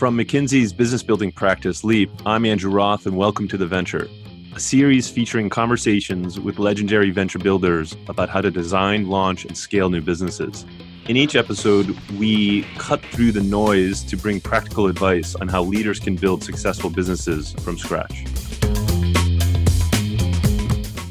From McKinsey's business building practice, Leap, I'm Andrew Roth, and welcome to The Venture, a series featuring conversations with legendary venture builders about how to design, launch, and scale new businesses. In each episode, we cut through the noise to bring practical advice on how leaders can build successful businesses from scratch.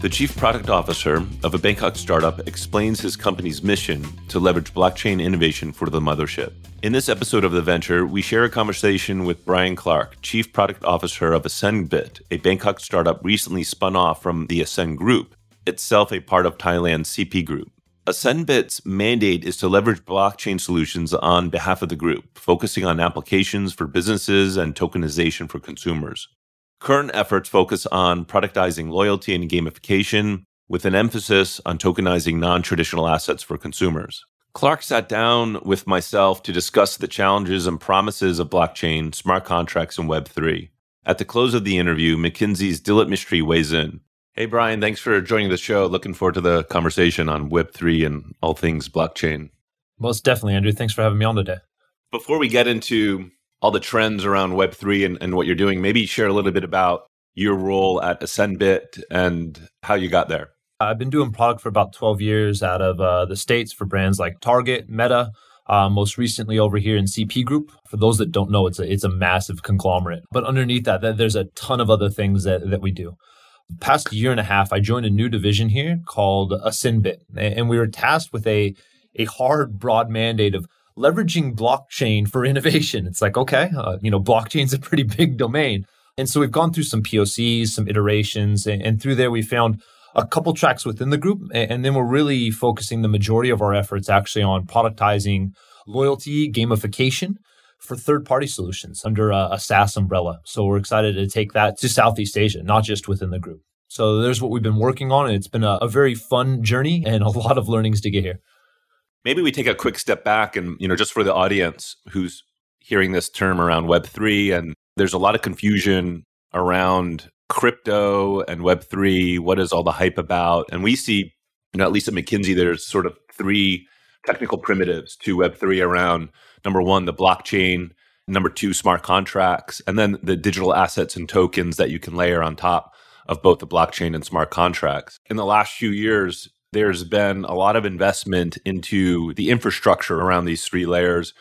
The chief product officer of a Bangkok startup explains his company's mission to leverage blockchain innovation for the mothership. In this episode of The Venture, we share a conversation with Brian Clark, chief product officer of Ascend Bit, a Bangkok startup recently spun off from the Ascend Group, itself a part of Thailand's CP Group. Ascend Bit's mandate is to leverage blockchain solutions on behalf of the group, focusing on applications for businesses and tokenization for consumers. Current efforts focus on productizing loyalty and gamification with an emphasis on tokenizing non traditional assets for consumers. Clark sat down with myself to discuss the challenges and promises of blockchain, smart contracts, and Web3. At the close of the interview, McKinsey's Dilip Mistry weighs in. Hey, Brian, thanks for joining the show. Looking forward to the conversation on Web3 and all things blockchain. Most definitely, Andrew. Thanks for having me on today. Before we get into all the trends around Web3 and, and what you're doing. Maybe share a little bit about your role at Ascend Bit and how you got there. I've been doing product for about 12 years out of uh, the States for brands like Target, Meta, uh, most recently over here in CP Group. For those that don't know, it's a, it's a massive conglomerate. But underneath that, there's a ton of other things that, that we do. Past year and a half, I joined a new division here called Ascend Bit, and we were tasked with a, a hard, broad mandate of leveraging blockchain for innovation. It's like, okay, uh, you know, blockchain's a pretty big domain. And so we've gone through some POCs, some iterations, and, and through there we found a couple tracks within the group. And, and then we're really focusing the majority of our efforts actually on productizing loyalty, gamification for third party solutions under a, a SaaS umbrella. So we're excited to take that to Southeast Asia, not just within the group. So there's what we've been working on. And it's been a, a very fun journey and a lot of learnings to get here maybe we take a quick step back and you know just for the audience who's hearing this term around web3 and there's a lot of confusion around crypto and web3 what is all the hype about? And we see you know at least at mckinsey there's sort of three technical primitives to web3 around number one the blockchain number two smart contracts and then the digital assets and tokens that you can layer on top of both the blockchain and smart contracts. In the last few years there's been a lot of investment into the infrastructure around these three layers.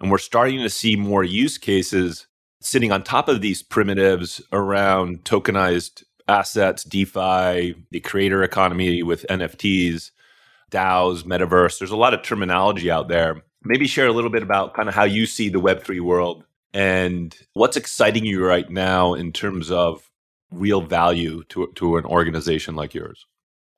And we're starting to see more use cases sitting on top of these primitives around tokenized assets, DeFi, the creator economy with NFTs, DAOs, metaverse. There's a lot of terminology out there. Maybe share a little bit about kind of how you see the Web3 world and what's exciting you right now in terms of real value to, to an organization like yours.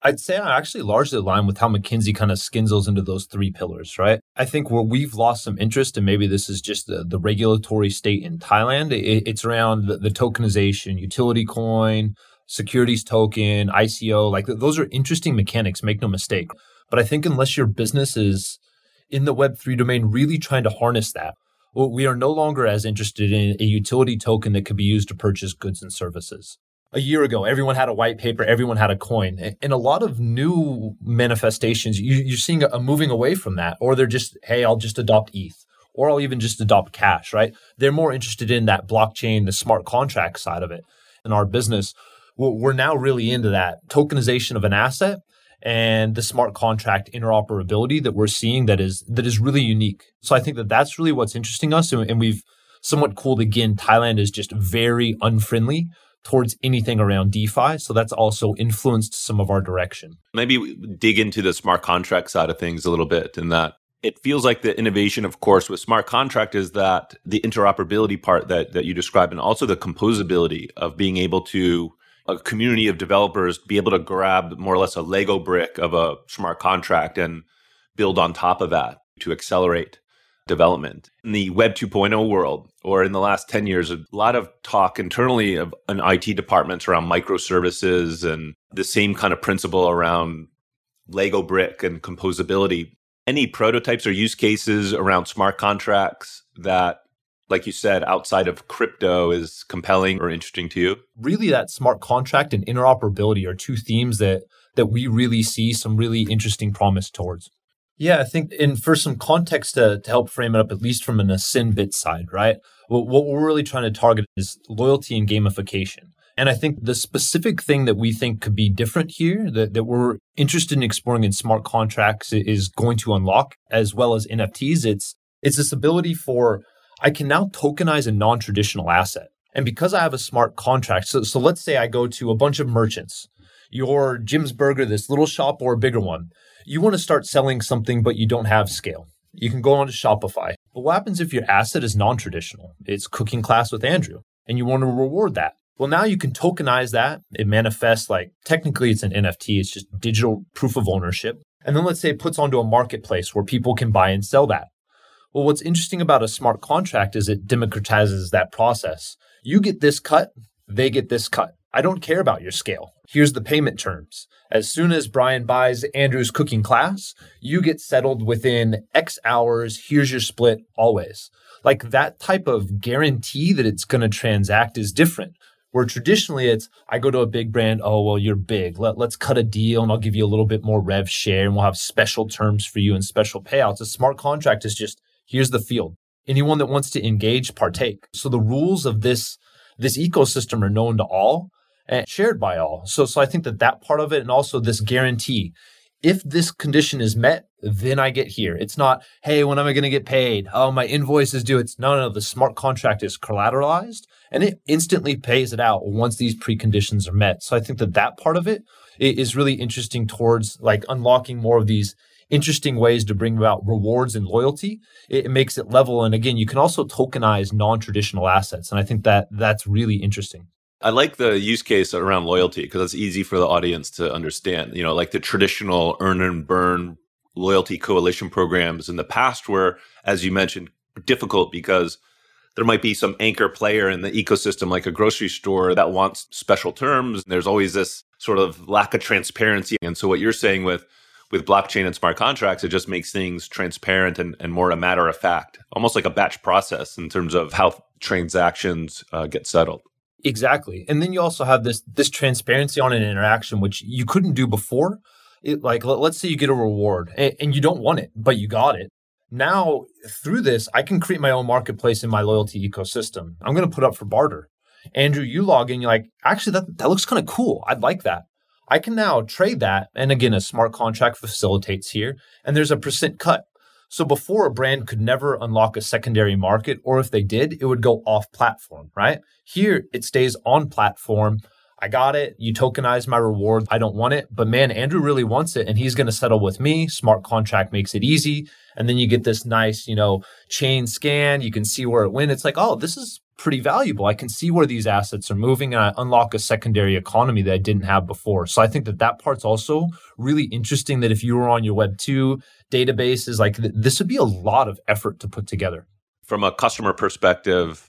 I'd say I actually largely align with how McKinsey kind of skins into those three pillars, right? I think where we've lost some interest, and maybe this is just the, the regulatory state in Thailand, it, it's around the, the, tokenization, utility coin, securities token, ICO. Like th- those are interesting mechanics, make no mistake. But I think unless your business is in the Web3 domain, really trying to harness that, well, we are no longer as interested in a utility token that could be used to purchase goods and services a year ago, everyone had a white paper, everyone had a coin. In a lot of new manifestations, you, are seeing a moving away from that, or they're just, hey, I'll just adopt ETH, or I'll even just adopt cash, right? They're more interested in that blockchain, the smart contract side of it. In our business, we're now really into that tokenization of an asset and the smart contract interoperability that we're seeing that is that is really unique. So I think that that's really what's interesting us, and we've somewhat cooled again. Thailand is just very unfriendly towards anything around DeFi. So that's also influenced some of our direction. Maybe dig into the smart contract side of things a little bit in that it feels like the innovation, of course, with smart contract is that the interoperability part that, that you described and also the composability of being able to a community of developers be able to grab more or less a Lego brick of a smart contract and build on top of that to accelerate development. In the Web 2.0 world, or in the last 10 years, a lot of talk internally of an IT departments around microservices and the same kind of principle around Lego brick and composability. Any prototypes or use cases around smart contracts that like you said, outside of crypto is compelling or interesting to you? Really, that smart contract and interoperability are two themes that that we really see some really interesting promise towards. Yeah, I think, and for some context to, to help frame it up, at least from an Ascend Bit side, right? what we're really trying to target is loyalty and gamification. And I think the specific thing that we think could be different here that, that we're interested in exploring in smart contracts is going to unlock as well as NFTs. It's it's this ability for I can now tokenize a non-traditional asset. And because I have a smart contract, so, so let's say I go to a bunch of merchants, your Jim's Burger, this little shop or a bigger one, you want to start selling something, but you don't have scale. You can go on to Shopify. But what happens if your asset is non traditional? It's cooking class with Andrew, and you want to reward that. Well, now you can tokenize that. It manifests like technically it's an NFT, it's just digital proof of ownership. And then let's say it puts onto a marketplace where people can buy and sell that. Well, what's interesting about a smart contract is it democratizes that process. You get this cut, they get this cut. I don't care about your scale. Here's the payment terms. As soon as Brian buys Andrew's cooking class, you get settled within X hours. Here's your split always. Like that type of guarantee that it's going to transact is different. Where traditionally it's, I go to a big brand, oh, well, you're big. Let, let's cut a deal and I'll give you a little bit more rev share and we'll have special terms for you and special payouts. A smart contract is just, here's the field. Anyone that wants to engage, partake. So the rules of this, this ecosystem are known to all and shared by all. So, so I think that that part of it, and also this guarantee, if this condition is met, then I get here. It's not, hey, when am I going to get paid? Oh, my invoice is due. It's no, no, the smart contract is collateralized and it instantly pays it out once these preconditions are met. So I think that that part of it is really interesting towards like unlocking more of these interesting ways to bring about rewards and loyalty. It makes it level. And again, you can also tokenize non-traditional assets. And I think that that's really interesting. I like the use case around loyalty because it's easy for the audience to understand. You know, like the traditional earn and burn loyalty coalition programs in the past were, as you mentioned, difficult because there might be some anchor player in the ecosystem, like a grocery store that wants special terms. There's always this sort of lack of transparency. And so what you're saying with with blockchain and smart contracts, it just makes things transparent and, and more a matter of fact, almost like a batch process in terms of how transactions uh, get settled. Exactly. And then you also have this this transparency on an interaction which you couldn't do before. It, like let, us say you get a reward and, and you don't want it, but you got it. Now through this, I can create my own marketplace in my loyalty ecosystem. I'm going to put up for barter. Andrew, you log in, you're like, actually, that, that looks kind of cool. I'd like that. I can now trade that. And again, a smart contract facilitates here, and there's a percent cut. So before a brand could never unlock a secondary market, or if they did, it would go off platform, right? Here, it stays on platform. I got it. You tokenize my reward. I don't want it. But man, Andrew really wants it and he's going to settle with me. Smart contract makes it easy. And then you get this nice, you know, chain scan. You can see where it went. It's like, oh, this is pretty valuable. I can see where these assets are moving and I unlock a secondary economy that I didn't have before. So I think that that part's also really interesting that if you were on your web 2 databases, like th- this would be a lot of effort to put together. From a customer perspective,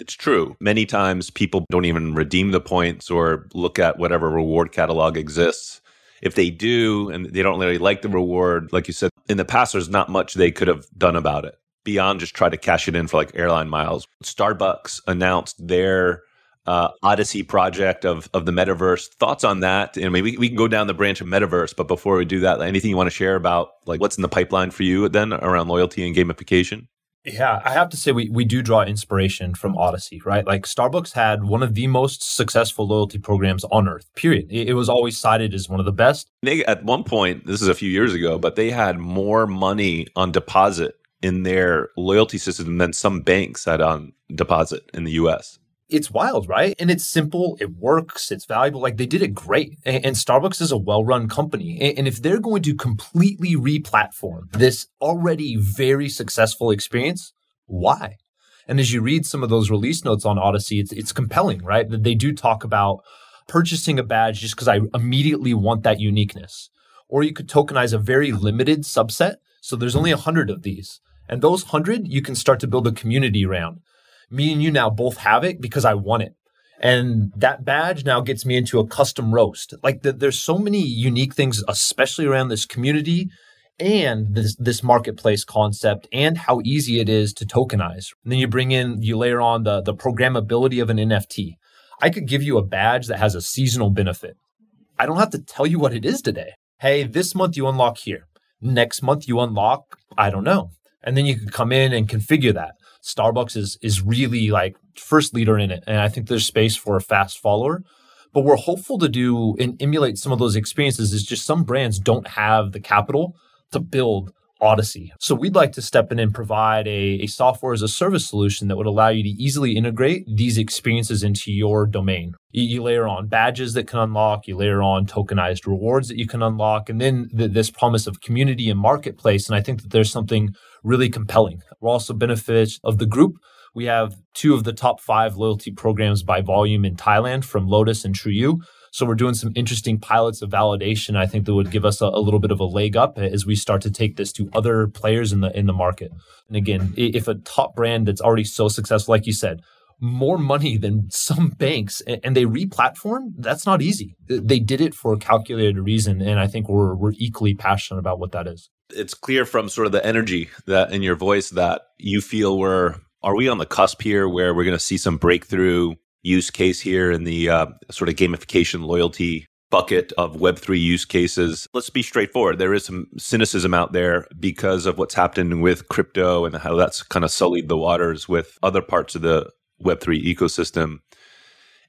it's true. Many times people don't even redeem the points or look at whatever reward catalog exists. If they do and they don't really like the reward, like you said, in the past, there's not much they could have done about it beyond just try to cash it in for like airline miles. Starbucks announced their uh, Odyssey project of of the metaverse. Thoughts on that? I mean, we, we can go down the branch of metaverse, but before we do that, anything you want to share about like what's in the pipeline for you then around loyalty and gamification? Yeah, I have to say we, we do draw inspiration from Odyssey, right? Like Starbucks had one of the most successful loyalty programs on earth, period. It, it was always cited as one of the best. They, at one point, this is a few years ago, but they had more money on deposit in their loyalty system than some banks had on deposit in the US it's wild, right? And it's simple, it works, it's valuable. Like they did it great. And, Starbucks is a well run company. And, if they're going to completely re-platform this already very successful experience, why? And as you read some of those release notes on Odyssey, it's, it's compelling, right? That they do talk about purchasing a badge just because I immediately want that uniqueness. Or you could tokenize a very limited subset. So there's only a hundred of these. And those hundred you can start to build a community around me and you now both have it because I won it. And that badge now gets me into a custom roast. Like the, there's so many unique things, especially around this community and this, this marketplace concept and how easy it is to tokenize. And then you bring in, you layer on the, the programmability of an NFT. I could give you a badge that has a seasonal benefit. I don't have to tell you what it is today. Hey, this month you unlock here. Next month you unlock, I don't know, And then you can come in and configure that. Starbucks is is really like first leader in it. And I think there's space for a fast follower. But we're hopeful to do and emulate some of those experiences is just some brands don't have the capital to build Odyssey. So we'd like to step in and provide a, a, software as a service solution that would allow you to easily integrate these experiences into your domain. You, layer on badges that can unlock, you layer on tokenized rewards that you can unlock, and then the, this promise of community and marketplace. And I think that there's something really compelling. We're also benefits of the group. We have two of the top five loyalty programs by volume in Thailand from Lotus and TrueYou. So we're doing some interesting pilots of validation. I think that would give us a, a, little bit of a leg up as we start to take this to other players in the in the market. And again, if a top brand that's already so successful, like you said, more money than some banks and they replatform, that's not easy. They did it for a calculated reason. And I think we're we're equally passionate about what that is. It's clear from sort of the energy that in your voice that you feel we're are we on the cusp here where we're going to see some breakthrough use case here in the uh, sort of gamification loyalty bucket of Web3 use cases. Let's be straightforward. There is some cynicism out there because of what's happened with crypto and how that's kind of sullied the waters with other parts of the Web3 ecosystem.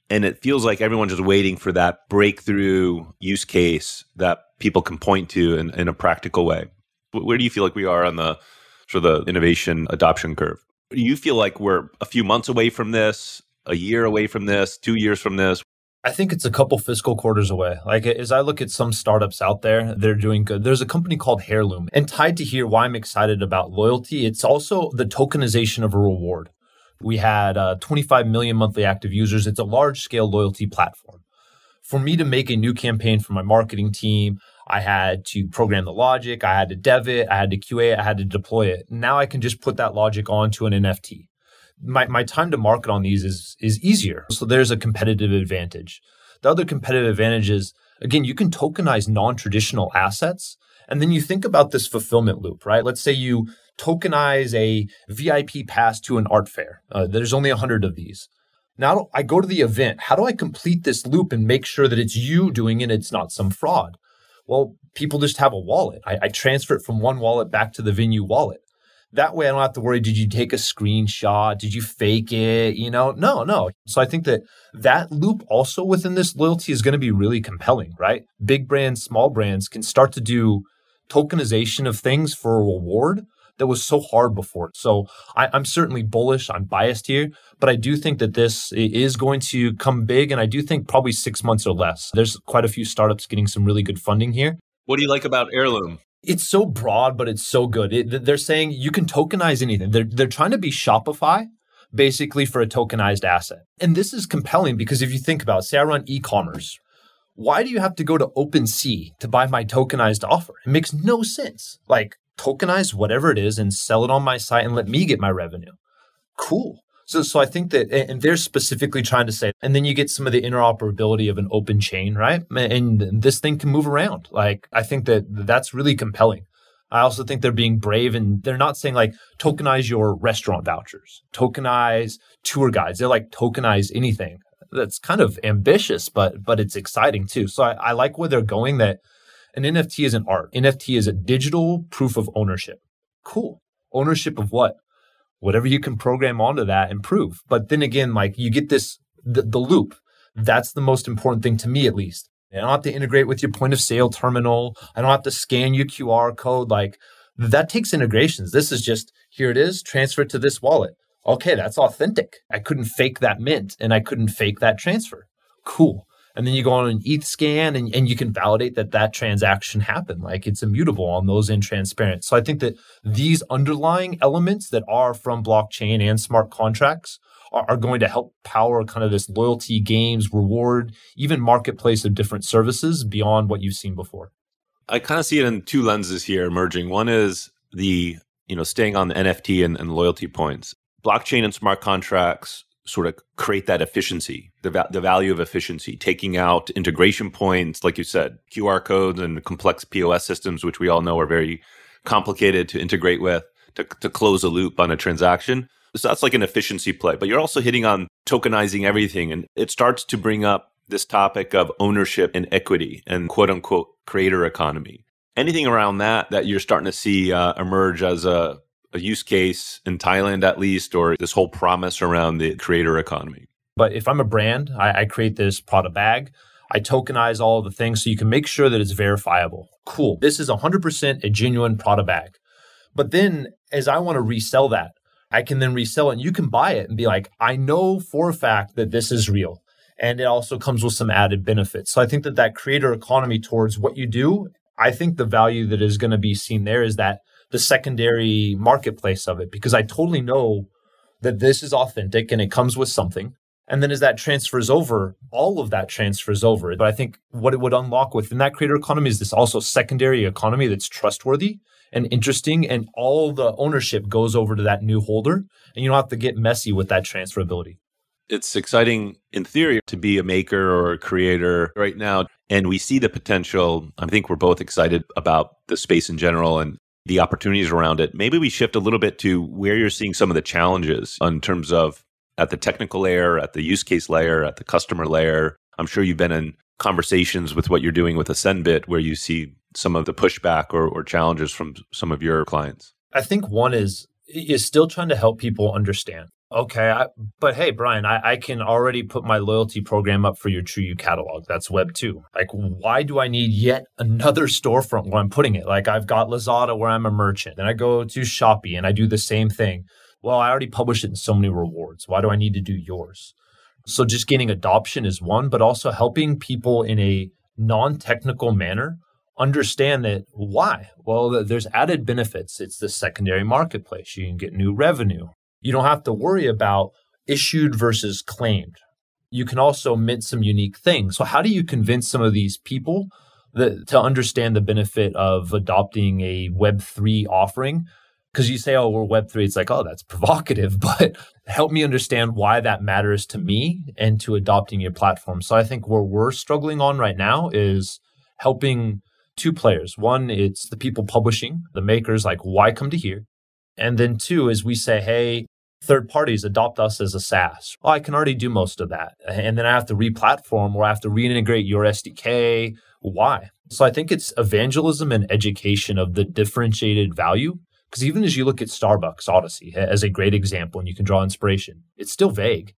And it feels like everyone's just waiting for that breakthrough use case that people can point to in, in a practical way. Where do you feel like we are on the sort of the innovation adoption curve? Do you feel like we're a few months away from this? A year away from this, two years from this? I think it's a couple fiscal quarters away. Like as I look at some startups out there, they're doing good. There's a company called Heirloom. And tied to here, why I'm excited about loyalty, it's also the tokenization of a reward. We had uh, 25 million monthly active users. It's a large scale loyalty platform. For me to make a new campaign for my marketing team, I had to program the logic, I had to dev it, I had to QA it, I had to deploy it. Now I can just put that logic onto an NFT my, my time to market on these is is easier. So there's a competitive advantage. The other competitive advantage is again, you can tokenize non-traditional assets. And then you think about this fulfillment loop, right? Let's say you tokenize a VIP pass to an art fair. Uh, there's only a hundred of these. Now I go to the event. How do I complete this loop and make sure that it's you doing it? It's not some fraud. Well, people just have a wallet. I, I transfer it from one wallet back to the venue wallet. That way I don't have to worry, did you take a screenshot? Did you fake it? You know, no, no. So I think that that loop also within this loyalty is going to be really compelling, right? Big brands, small brands can start to do tokenization of things for a reward that was so hard before. So I, am certainly bullish. I'm biased here, but I do think that this is going to come big. And I do think probably six months or less. There's quite a few startups getting some really good funding here. What do you like about Heirloom? It's so broad, but it's so good. It, they're saying you can tokenize anything. They're, they're trying to be Shopify basically for a tokenized asset. And this is compelling because if you think about, it, say I run e-commerce, why do you have to go to OpenSea to buy my tokenized offer? It makes no sense. Like tokenize whatever it is and sell it on my site and let me get my revenue. Cool. So, so I think that, and they're specifically trying to say, and then you get some of the interoperability of an open chain, right? And this thing can move around. Like, I think that that's really compelling. I also think they're being brave and they're not saying like tokenize your restaurant vouchers, tokenize tour guides. They're like tokenize anything. That's kind of ambitious, but but it's exciting too. So I, I like where they're going. That an NFT is an art. NFT is a digital proof of ownership. Cool. Ownership of what? Whatever you can program onto that improve. But then again like you get this the, the loop. That's the most important thing to me at least. I don't have to integrate with your point of sale terminal. I don't have to scan your qr code. Like that takes integrations. This is just here it is transfer it to this wallet. Okay that's authentic. I couldn't fake that mint and i couldn't fake that transfer. Cool and then you go on an ETH scan and, and you can validate that that transaction happened. Like it's immutable on those in transparent. So I think that these underlying elements that are from blockchain and smart contracts are, are going to help power kind of this loyalty games, reward, even marketplace of different services beyond what you've seen before. I kind of see it in two lenses here emerging. One is the, you know, staying on the NFT and, and loyalty points. Blockchain and smart contracts sort of create that efficiency, the, va- the value of efficiency, taking out integration points, like you said, QR codes and complex POS systems, which we all know are very complicated to integrate with to, to close a loop on a transaction. So that's like an efficiency play. But you're also hitting on tokenizing everything. And it starts to bring up this topic of ownership and equity and quote unquote creator economy. Anything around that that you're starting to see uh, emerge as a a use case in Thailand at least, or this whole promise around the creator economy? But if I'm a brand, I, I create this Prada bag. I tokenize all the things so you can make sure that it's verifiable. Cool. This is 100% a genuine Prada bag. But then as I want to resell that, I can then resell it and you can buy it and be like, I know for a fact that this is real. And it also comes with some added benefits. So I think that that creator economy towards what you do, I think the value that is going to be seen there is that the secondary marketplace of it, because I totally know that this is authentic and it comes with something. And then as that transfers over, all of that transfers over. But I think what it would unlock within that creator economy is this also secondary economy that's trustworthy and interesting. And all the ownership goes over to that new holder. And you don't have to get messy with that transferability. It's exciting in theory to be a maker or a creator right now. And we see the potential. I think we're both excited about the space in general and the opportunities around it. Maybe we shift a little bit to where you're seeing some of the challenges in terms of at the technical layer, at the use case layer, at the customer layer. I'm sure you've been in conversations with what you're doing with Ascend Bit where you see some of the pushback or, or challenges from some of your clients. I think one is is still trying to help people understand. Okay, I, but hey, Brian, I, I, can already put my loyalty program up for your TrueYou catalog. That's Web 2. Like, why do I need yet another storefront where I'm putting it? Like, I've got Lazada where I'm a merchant, and I go to Shopee and I do the same thing well, I already published it in so many rewards. Why do I need to do yours? So just gaining adoption is one, but also helping people in a non technical manner understand that why? Well, there's added benefits. It's the secondary marketplace. You can get new revenue. You don't have to worry about issued versus claimed. You can also mint some unique things. So, how do you convince some of these people that, to understand the benefit of adopting a Web3 offering because you say, oh, we're Web3. It's like, oh, that's provocative, but help me understand why that matters to me and to adopting your platform. So I think where we're struggling on right now is helping two players. One, it's the people publishing, the makers, like, why come to here? And then two is we say, hey, third parties adopt us as a SaaS. Oh, I can already do most of that. And then I have to re-platform or I have to reintegrate your SDK. Why? So I think it's evangelism and education of the differentiated value because even as you look at Starbucks Odyssey as a great example and you can draw inspiration, it's still vague.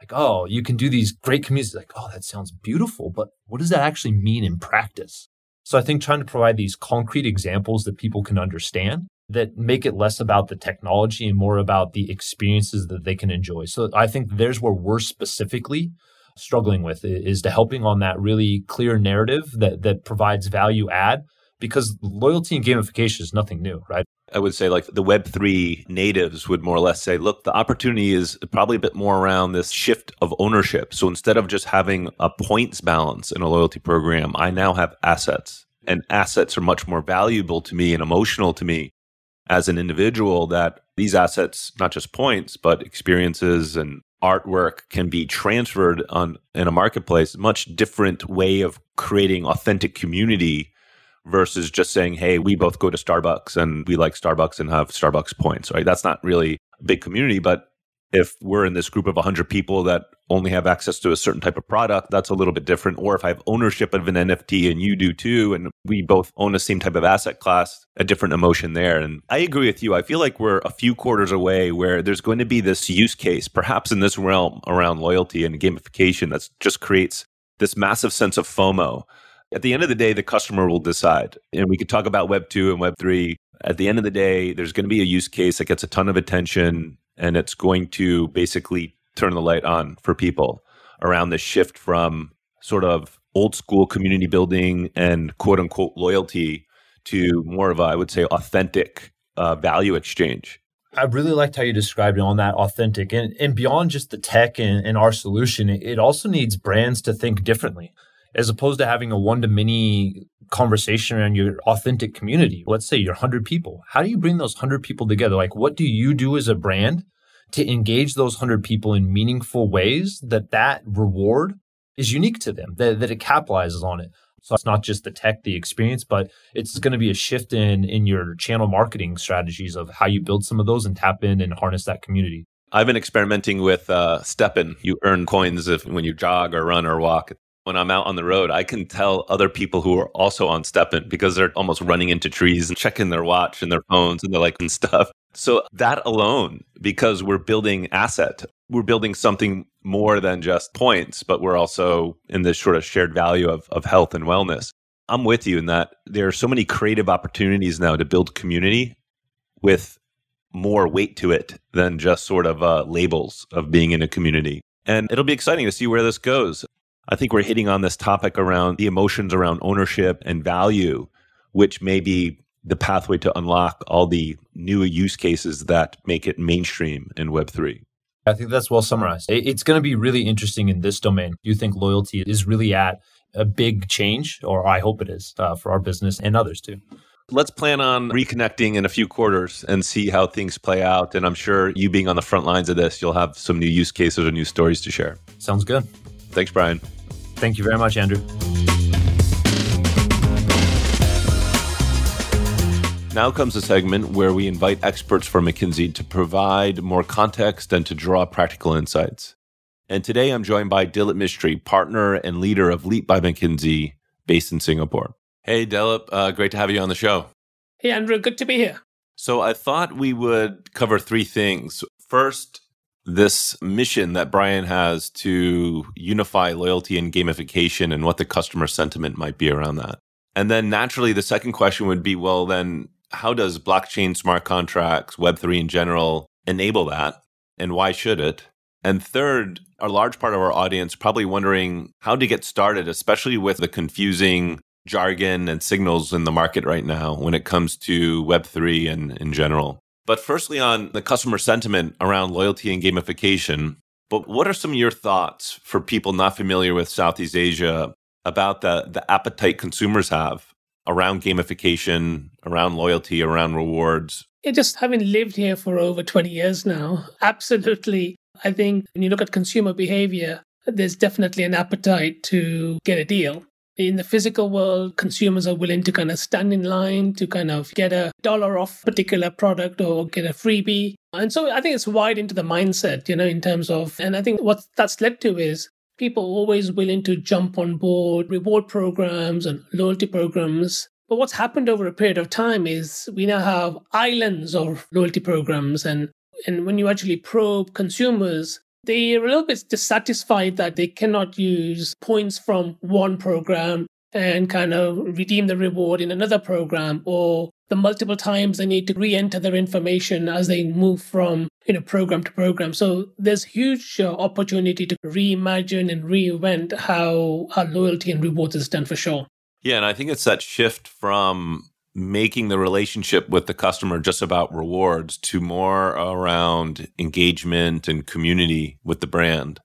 Like, oh, you can do these great communities. Like, oh, that sounds beautiful, but what does that actually mean in practice? So I think trying to provide these concrete examples that people can understand that make it less about the technology and more about the experiences that they can enjoy. So I think there's where we're specifically struggling with is to helping on that really clear narrative that that provides value add because loyalty and gamification is nothing new, right? I would say like the Web3 natives would more or less say, look, the opportunity is probably a bit more around this shift of ownership. So instead of just having a points balance in a loyalty program, I now have assets. And assets are much more valuable to me and emotional to me as an individual that these assets, not just points, but experiences and artwork can be transferred on in a marketplace, much different way of creating authentic community versus just saying, hey, we both go to Starbucks and we like Starbucks and have Starbucks points, right? That's not really a big community. But if we're in this group of 100 people that only have access to a certain type of product, that's a little bit different. Or if I have ownership of an NFT and you do too, and we both own the same type of asset class, a different emotion there. And I agree with you. I feel like we're a few quarters away where there's going to be this use case, perhaps in this realm around loyalty and gamification that just creates this massive sense of FOMO at the end of the day, the customer will decide. And we could talk about Web 2 and Web 3. At the end of the day, there's going to be a use case that gets a ton of attention and it's going to basically turn the light on for people around the shift from sort of old school community building and quote unquote loyalty to more of a, I would say, authentic uh, value exchange. I really liked how you described it on that authentic and, and beyond just the tech and, and our solution, it also needs brands to think differently as opposed to having a one to many conversation around your authentic community. Let's say you're 100 people. How do you bring those 100 people together? Like, what do you do as a brand to engage those 100 people in meaningful ways that that reward is unique to them, that, that it capitalizes on it? So it's not just the tech, the experience, but it's going to be a shift in in your channel marketing strategies of how you build some of those and tap in and harness that community. I've been experimenting with uh, STEPN. You earn coins if when you jog or run or walk when I'm out on the road, I can tell other people who are also on STEPN because they're almost running into trees and checking their watch and their phones and they're like and stuff. So that alone, because we're building asset, we're building something more than just points, but we're also in this sort of shared value of, of health and wellness. I'm with you in that there are so many creative opportunities now to build community with more weight to it than just sort of uh, labels of being in a community. And it'll be exciting to see where this goes. I think we're hitting on this topic around the emotions around ownership and value, which may be the pathway to unlock all the new use cases that make it mainstream in Web3. I think that's well summarized. It's going to be really interesting in this domain. Do you think loyalty is really at a big change, or I hope it is uh, for our business and others too? Let's plan on reconnecting in a few quarters and see how things play out. And I'm sure you being on the front lines of this, you'll have some new use cases or new stories to share. Sounds good. Thanks, Brian. Thank you very much, Andrew. Now comes a segment where we invite experts from McKinsey to provide more context and to draw practical insights. And today I'm joined by Dilip Mistry, partner and leader of Leap by McKinsey, based in Singapore. Hey, Dilip, uh, great to have you on the show. Hey, Andrew, good to be here. So I thought we would cover three things. First, this mission that Brian has to unify loyalty and gamification and what the customer sentiment might be around that. And then naturally, the second question would be well, then how does blockchain smart contracts, Web3 in general, enable that? And why should it? And third, a large part of our audience probably wondering how to get started, especially with the confusing jargon and signals in the market right now when it comes to Web3 and in general. But firstly, on the customer sentiment around loyalty and gamification, but what are some of your thoughts for people not familiar with Southeast Asia about the, the appetite consumers have around gamification, around loyalty, around rewards? Just having lived here for over 20 years now, absolutely. I think when you look at consumer behavior, there's definitely an appetite to get a deal. In the physical world, consumers are willing to kind of stand in line to kind of get a dollar off particular product or get a freebie. And so I think it's wide into the mindset, you know, in terms of, and I think what that's led to is people always willing to jump on board reward programs and loyalty programs. But what's happened over a period of time is we now have islands of loyalty programs. And, and when you actually probe consumers, they're a little bit dissatisfied that they cannot use points from one program and kind of redeem the reward in another program or the multiple times they need to re-enter their information as they move from you know program to program. So there's huge uh, opportunity to reimagine and reinvent how how loyalty and rewards is done for sure. Yeah and i think it's that shift from making the relationship with the customer just about rewards to more around engagement and community with the brand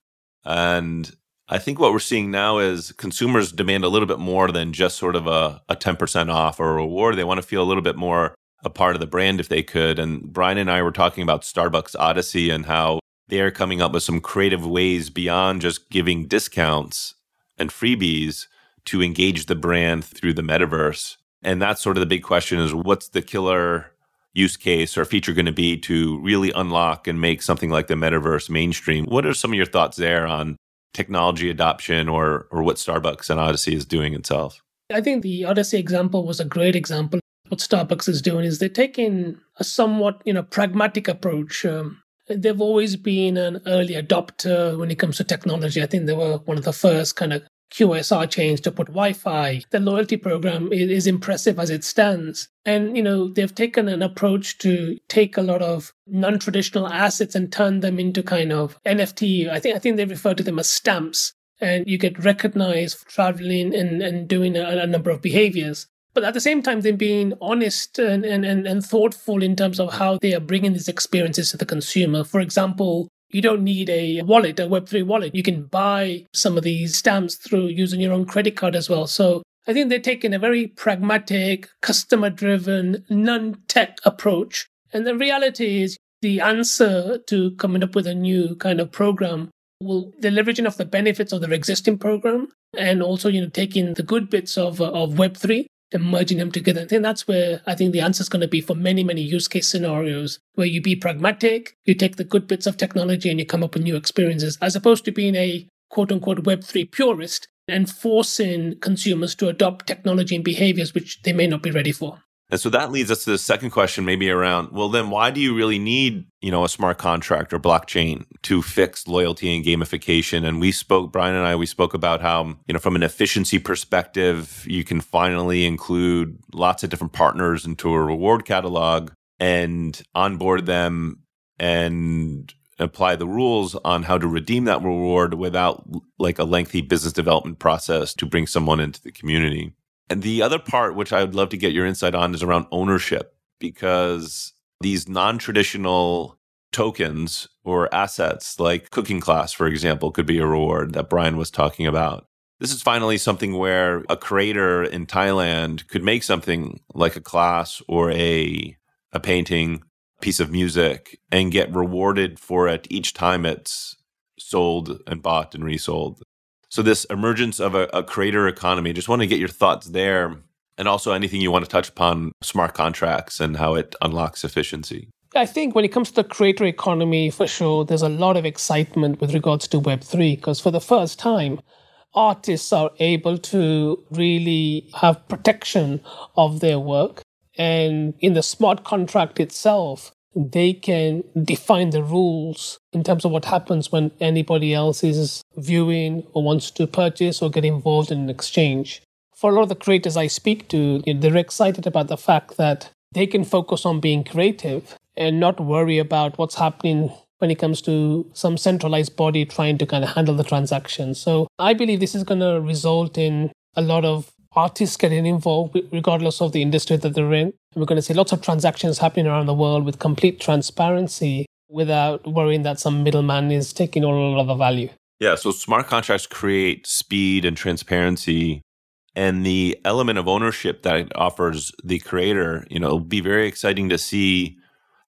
and I think what we're seeing now is consumers demand a little bit more than just sort of a, a 10% off or a reward. They want to feel a little bit more a part of the brand if they could. And Brian and I were talking about Starbucks Odyssey and how they are coming up with some creative ways beyond just giving discounts and freebies to engage the brand through the metaverse. And that's sort of the big question is what's the killer use case or feature going to be to really unlock and make something like the metaverse mainstream? What are some of your thoughts there on technology adoption or or what Starbucks and Odyssey is doing itself? I think the Odyssey example was a great example. What Starbucks is doing is they're taking a somewhat you know pragmatic approach. Um, they've always been an early adopter when it comes to technology. I think they were one of the first kind of QSR chains to put Wi-Fi. The loyalty program is impressive as it stands. And, you know, they've taken an approach to take a lot of non-traditional assets and turn them into kind of NFT. I think, I think they refer to them as stamps. And you get recognized for traveling and, and doing a, a number of behaviors. But at the same time, they're being honest and, and, and thoughtful in terms of how they are bringing these experiences to the consumer. For example, you don't need a wallet, a Web3 wallet. You can buy some of these stamps through using your own credit card as well. So I think they're taking a very pragmatic, customer driven, non tech approach. And the reality is the answer to coming up with a new kind of program will the leveraging of the benefits of their existing program and also you know taking the good bits of of web3 and merging them together. I think that's where I think the answer is going to be for many, many use case scenarios where you be pragmatic, you take the good bits of technology and you come up with new experiences, as opposed to being a quote unquote Web3 purist and forcing consumers to adopt technology and behaviors which they may not be ready for. And so that leads us to the second question, maybe around, well, then why do you really need, you know, a smart contract or blockchain to fix loyalty and gamification? And we spoke, Brian and I, we spoke about how, you know, from an efficiency perspective, you can finally include lots of different partners into a reward catalog and onboard them and apply the rules on how to redeem that reward without like a lengthy business development process to bring someone into the community. And the other part, which I would love to get your insight on, is around ownership, because these non traditional tokens or assets, like cooking class, for example, could be a reward that Brian was talking about. This is finally something where a creator in Thailand could make something like a class or a, a painting, piece of music, and get rewarded for it each time it's sold and bought and resold. So this emergence of a, a creator economy, just want to get your thoughts there and also anything you want to touch upon smart contracts and how it unlocks efficiency. I think when it comes to the creator economy, for sure, there's a lot of excitement with regards to Web3 because for the first time, artists are able to really have protection of their work. And in the smart contract itself, they can define the rules in terms of what happens when anybody else is viewing or wants to purchase or get involved in an exchange. For a lot of the creators I speak to, they're excited about the fact that they can focus on being creative and not worry about what's happening when it comes to some centralized body trying to kind of handle the transaction. So I believe this is going to result in a lot of artists getting involved regardless of the industry that they're in. We're going to see lots of transactions happening around the world with complete transparency without worrying that some middleman is taking all of the value. Yeah, so smart contracts create speed and transparency and the element of ownership that it offers the creator, you know, it'll be very exciting to see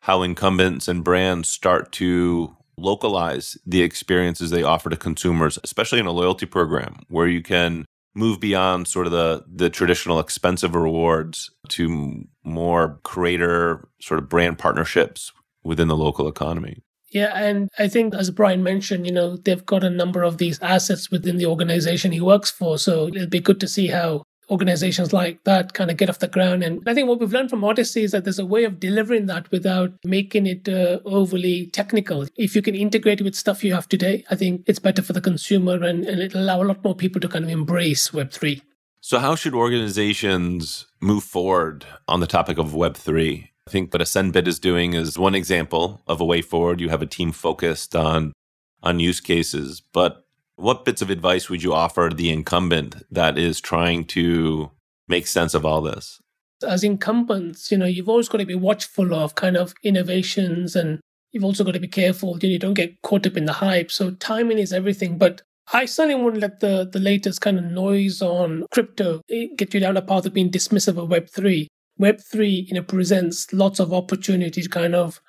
how incumbents and brands start to localize the experiences they offer to consumers, especially in a loyalty program where you can move beyond sort of the the traditional expensive rewards to more creator sort of brand partnerships within the local economy. Yeah, and I think as Brian mentioned, you know, they've got a number of these assets within the organization he works for. So it'll be good to see how organizations like that kind of get off the ground. And I think what we've learned from Odyssey is that there's a way of delivering that without making it uh, overly technical. If you can integrate it with stuff you have today, I think it's better for the consumer and, and it'll allow a lot more people to kind of embrace Web3. So, how should organizations move forward on the topic of Web3? I think what Ascend Bit is doing is one example of a way forward. You have a team focused on on use cases, but what bits of advice would you offer the incumbent that is trying to make sense of all this? As incumbents, you know, you've always got to be watchful of kind of innovations and you've also got to be careful, you, know, you don't get caught up in the hype. So timing is everything. But I certainly wouldn't let the, the latest kind of noise on crypto eh, get you down a path of being dismissive of Web3. Web3, you know, presents lots of opportunity to kind of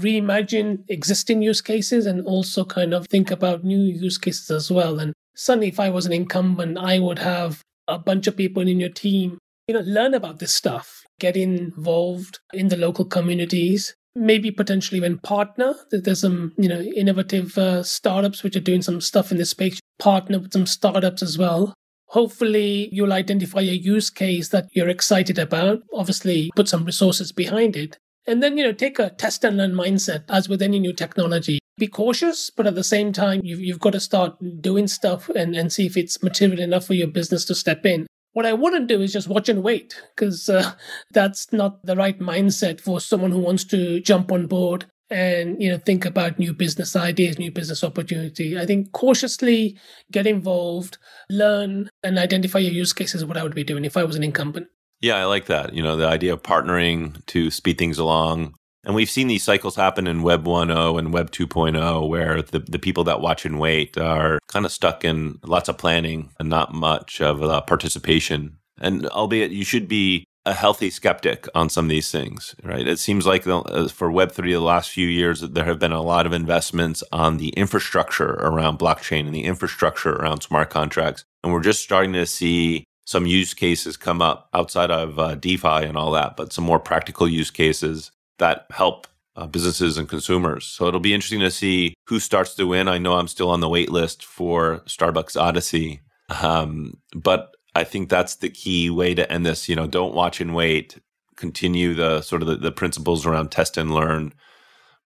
reimagine existing use cases and also kind of think about new use cases as well. And suddenly, if I was an incumbent, I would have a bunch of people in your team, you know, learn about this stuff, get involved in the local communities, maybe potentially even partner. There's some, you know, innovative uh, startups which are doing some stuff in this space, partner with some startups as well. Hopefully, you'll identify a use case that you're excited about. Obviously, put some resources behind it and then, you know, take a test and learn mindset as with any new technology. Be cautious, but at the same time, you've, you've got to start doing stuff and, and see if it's material enough for your business to step in. What I wouldn't do is just watch and wait, because uh, that's not the right mindset for someone who wants to jump on board and you know think about new business ideas new business opportunity i think cautiously get involved learn and identify your use cases what i would be doing if i was an incumbent yeah, I like that. You know, the idea of partnering to speed things along. And we've seen these cycles happen in Web 1.0 and Web 2.0, where the, the people that watch and wait are kind of stuck in lots of planning and not much of participation. And albeit you should be a healthy skeptic on some of these things, right? It seems like uh, for Web3 the last few years, there have been a lot of investments on the infrastructure around blockchain and the infrastructure around smart contracts. And we're just starting to see some use cases come up outside of uh, DeFi and all that, but some more practical use cases that help uh, businesses and consumers. So it'll be interesting to see who starts to win. I know I'm still on the wait list for Starbucks Odyssey, um, but I think that's the key way to end this. You know, don't watch and wait. continue the sort of the, the principles around test and learn,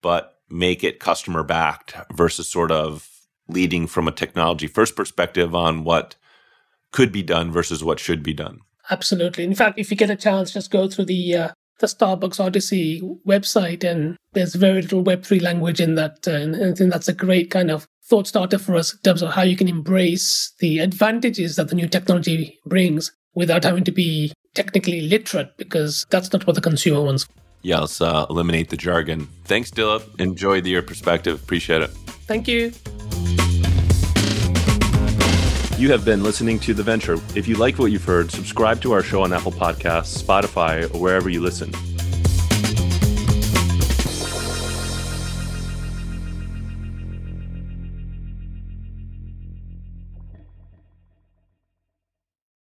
but make it customer backed versus sort of leading from a technology first perspective on what could be done versus what should be done. Absolutely. In fact, if you get a chance, just go through the uh, the Starbucks Odyssey website, and there's very little Web3 language in that. Uh, and I think that's a great kind of thought starter for us in terms of how you can embrace the advantages that the new technology brings without having to be technically literate, because that's not what the consumer wants. Yeah, let's uh, eliminate the jargon. Thanks, Dilip. Enjoyed your perspective. Appreciate it. Thank you. You have been listening to The Venture. If you like what you've heard, subscribe to our show on Apple Podcasts, Spotify, or wherever you listen.